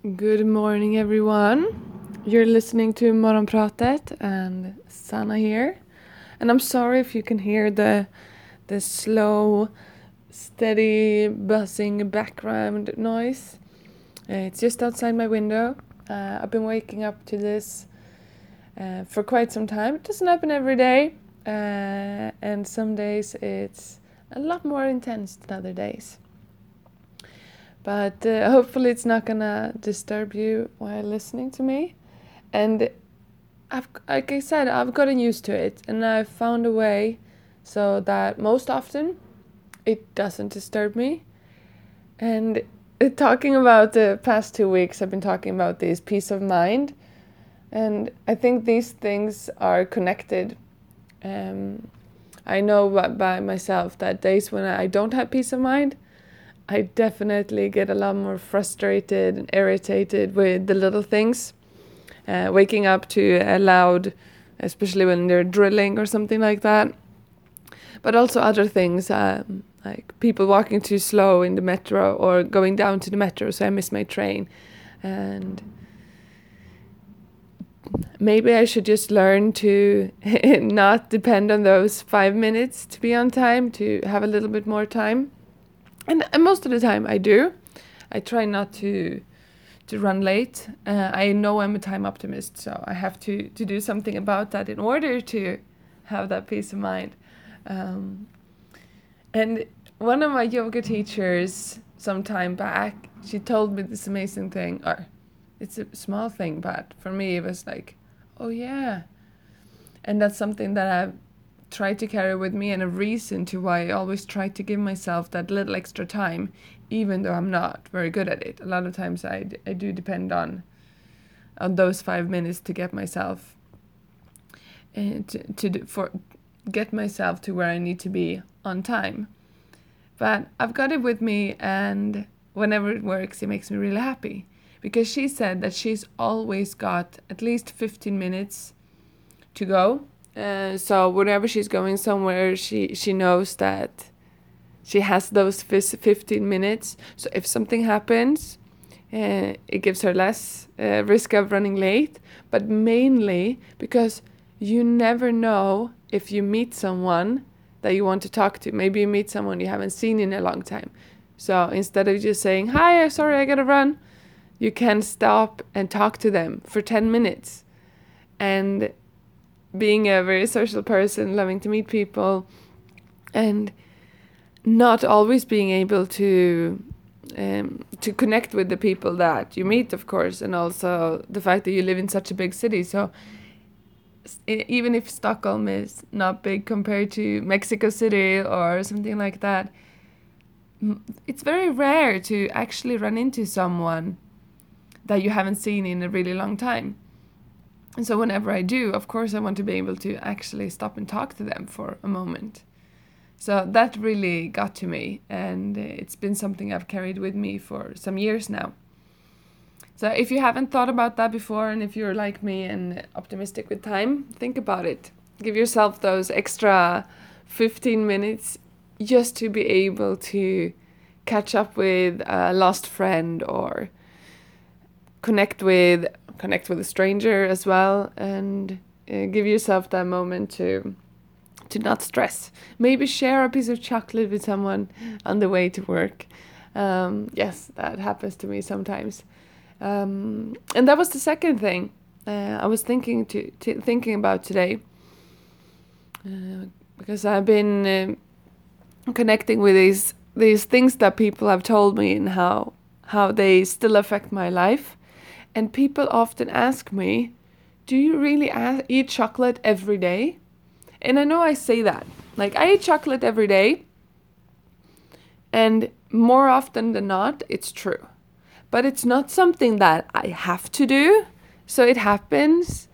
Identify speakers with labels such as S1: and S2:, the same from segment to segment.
S1: Good morning, everyone. You're listening to Morgonpratet and Sanna here. And I'm sorry if you can hear the the slow, steady buzzing background noise. It's just outside my window. Uh, I've been waking up to this uh, for quite some time. It doesn't happen every day, uh, and some days it's a lot more intense than other days but uh, hopefully it's not gonna disturb you while listening to me. And I've, like I said I've gotten used to it and I've found a way so that most often it doesn't disturb me. And talking about the past two weeks I've been talking about this peace of mind. And I think these things are connected. Um, I know by myself that days when I don't have peace of mind I definitely get a lot more frustrated and irritated with the little things. Uh, waking up to a loud, especially when they're drilling or something like that. But also other things, um, like people walking too slow in the metro or going down to the metro, so I miss my train. And maybe I should just learn to not depend on those five minutes to be on time, to have a little bit more time and, and most of the time I do. I try not to to run late. Uh, I know I'm a time optimist, so I have to to do something about that in order to have that peace of mind. Um, and one of my yoga teachers, some time back, she told me this amazing thing. Or it's a small thing, but for me it was like, oh yeah. And that's something that I've try to carry with me and a reason to why I always try to give myself that little extra time, even though I'm not very good at it. A lot of times I, I do depend on on those five minutes to get myself uh, to, to for get myself to where I need to be on time. But I've got it with me and whenever it works it makes me really happy because she said that she's always got at least 15 minutes to go so whenever she's going somewhere, she she knows that she has those 15 minutes. So if something happens, uh, it gives her less uh, risk of running late. But mainly because you never know if you meet someone that you want to talk to. Maybe you meet someone you haven't seen in a long time. So instead of just saying, Hi, sorry, I gotta run, you can stop and talk to them for 10 minutes. And being a very social person, loving to meet people, and not always being able to um, to connect with the people that you meet, of course, and also the fact that you live in such a big city. So even if Stockholm is not big compared to Mexico City or something like that, it's very rare to actually run into someone that you haven't seen in a really long time. And so whenever I do, of course, I want to be able to actually stop and talk to them for a moment. So that really got to me, and it's been something I've carried with me for some years now. So if you haven't thought about that before, and if you're like me and optimistic with time, think about it. Give yourself those extra 15 minutes just to be able to catch up with a lost friend or connect with connect with a stranger as well and uh, give yourself that moment to to not stress. Maybe share a piece of chocolate with someone on the way to work. Um, yes, that happens to me sometimes. Um, and that was the second thing uh, I was thinking to, thinking about today, uh, because I've been uh, connecting with these these things that people have told me and how how they still affect my life. And people often ask me, Do you really eat chocolate every day? And I know I say that. Like, I eat chocolate every day. And more often than not, it's true. But it's not something that I have to do. So it happens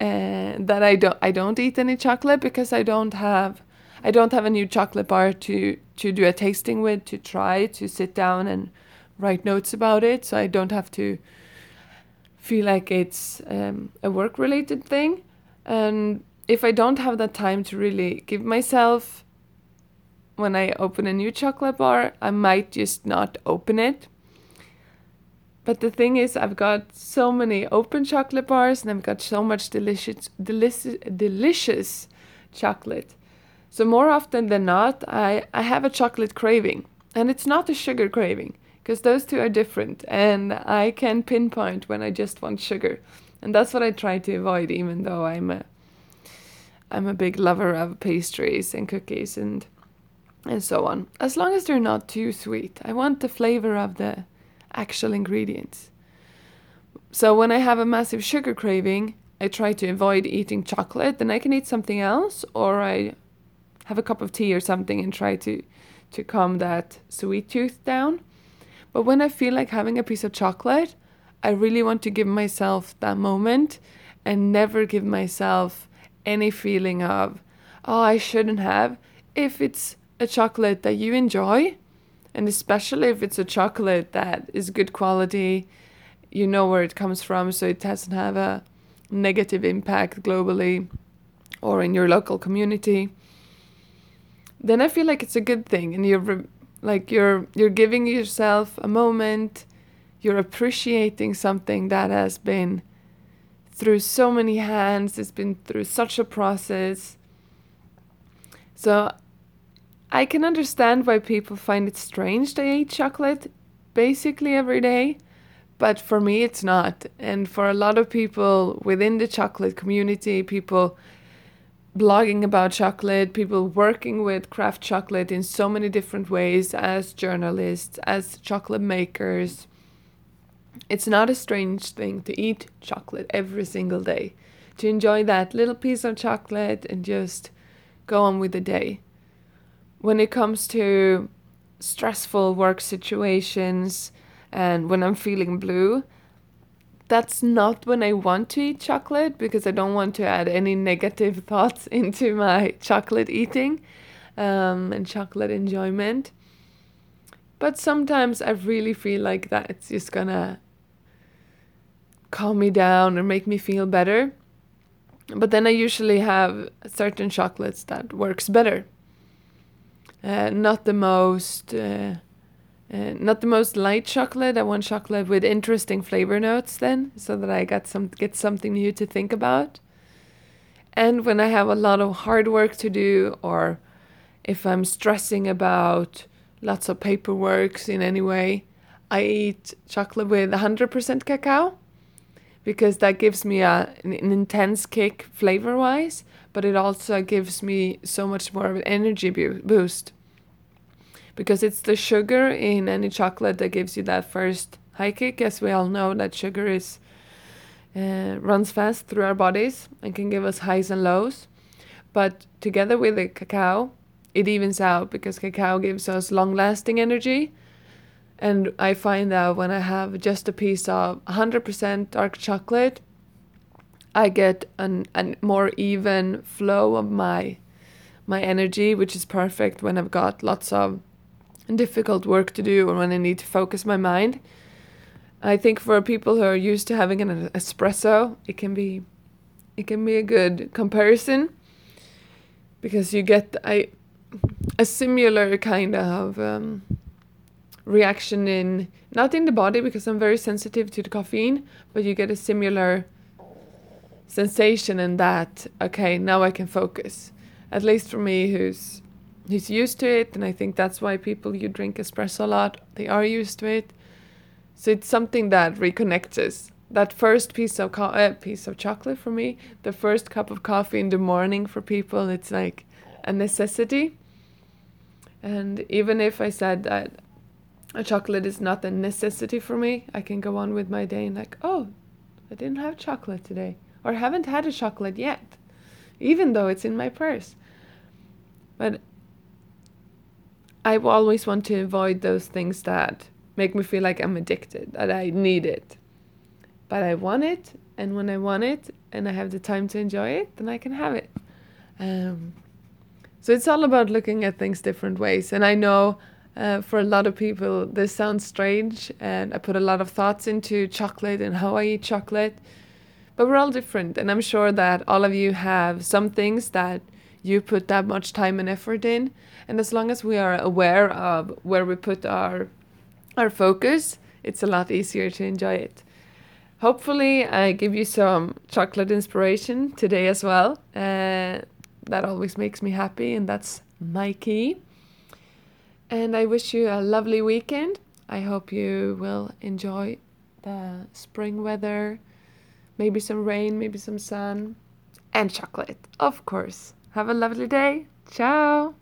S1: uh, that I don't I don't eat any chocolate because I don't have I don't have a new chocolate bar to to do a tasting with to try to sit down and write notes about it. So I don't have to feel like it's um, a work related thing. And if I don't have that time to really give myself when I open a new chocolate bar, I might just not open it. But the thing is, I've got so many open chocolate bars and I've got so much delicious, delicious, delicious chocolate. So more often than not, I, I have a chocolate craving. And it's not a sugar craving because those two are different. And I can pinpoint when I just want sugar. And that's what I try to avoid, even though I'm a I'm a big lover of pastries and cookies and and so on. As long as they're not too sweet. I want the flavor of the actual ingredients. So when I have a massive sugar craving, I try to avoid eating chocolate, then I can eat something else or I have a cup of tea or something and try to to calm that sweet tooth down. But when I feel like having a piece of chocolate, I really want to give myself that moment and never give myself any feeling of, oh, I shouldn't have. If it's a chocolate that you enjoy, and especially if it's a chocolate that is good quality, you know where it comes from, so it doesn't have a negative impact globally or in your local community, then I feel like it's a good thing, and you're like you're you're giving yourself a moment, you're appreciating something that has been through so many hands, it's been through such a process. So I can understand why people find it strange they eat chocolate basically every day, but for me it's not. And for a lot of people within the chocolate community, people blogging about chocolate, people working with craft chocolate in so many different ways as journalists, as chocolate makers, it's not a strange thing to eat chocolate every single day, to enjoy that little piece of chocolate and just go on with the day. When it comes to stressful work situations and when I'm feeling blue, that's not when I want to eat chocolate because I don't want to add any negative thoughts into my chocolate eating um, and chocolate enjoyment. But sometimes I really feel like that it's just gonna calm me down or make me feel better. But then I usually have certain chocolates that works better. Uh, not the most uh, uh, not the most light chocolate. I want chocolate with interesting flavor notes then, so that I got some get something new to think about. And when I have a lot of hard work to do, or if I'm stressing about lots of paperwork in any way, I eat chocolate with 100% cacao because that gives me a, an, an intense kick flavor wise, but it also gives me so much more of an energy bu- boost. Because it's the sugar in any chocolate that gives you that first high kick. As we all know, that sugar is uh, runs fast through our bodies and can give us highs and lows. But together with the cacao, it evens out because cacao gives us long lasting energy and I find that when I have just a piece of 100% dark chocolate, I get an, a more even flow of my my energy, which is perfect when I've got lots of difficult work to do and when I need to focus my mind. I think for people who are used to having an espresso, it can be it can be a good comparison because you get a similar kind of um, reaction in not in the body because I'm very sensitive to the caffeine, but you get a similar sensation in that okay, now I can focus. At least for me who's who's used to it and I think that's why people you drink espresso a lot, they are used to it. So it's something that reconnects us. That first piece of co- uh, piece of chocolate for me, the first cup of coffee in the morning for people, it's like a necessity. And even if I said that a chocolate is not a necessity for me. I can go on with my day and like, oh, I didn't have chocolate today, or haven't had a chocolate yet, even though it's in my purse. But I always want to avoid those things that make me feel like I'm addicted, that I need it. But I want it, and when I want it and I have the time to enjoy it, then I can have it. Um, so it's all about looking at things different ways. And I know uh, for a lot of people, this sounds strange, and I put a lot of thoughts into chocolate and how I eat chocolate. But we're all different, and I'm sure that all of you have some things that you put that much time and effort in. And as long as we are aware of where we put our our focus, it's a lot easier to enjoy it. Hopefully, I give you some chocolate inspiration today as well. Uh, that always makes me happy, and that's my key. And I wish you a lovely weekend. I hope you will enjoy the spring weather, maybe some rain, maybe some sun, and chocolate, of course. Have a lovely day. Ciao.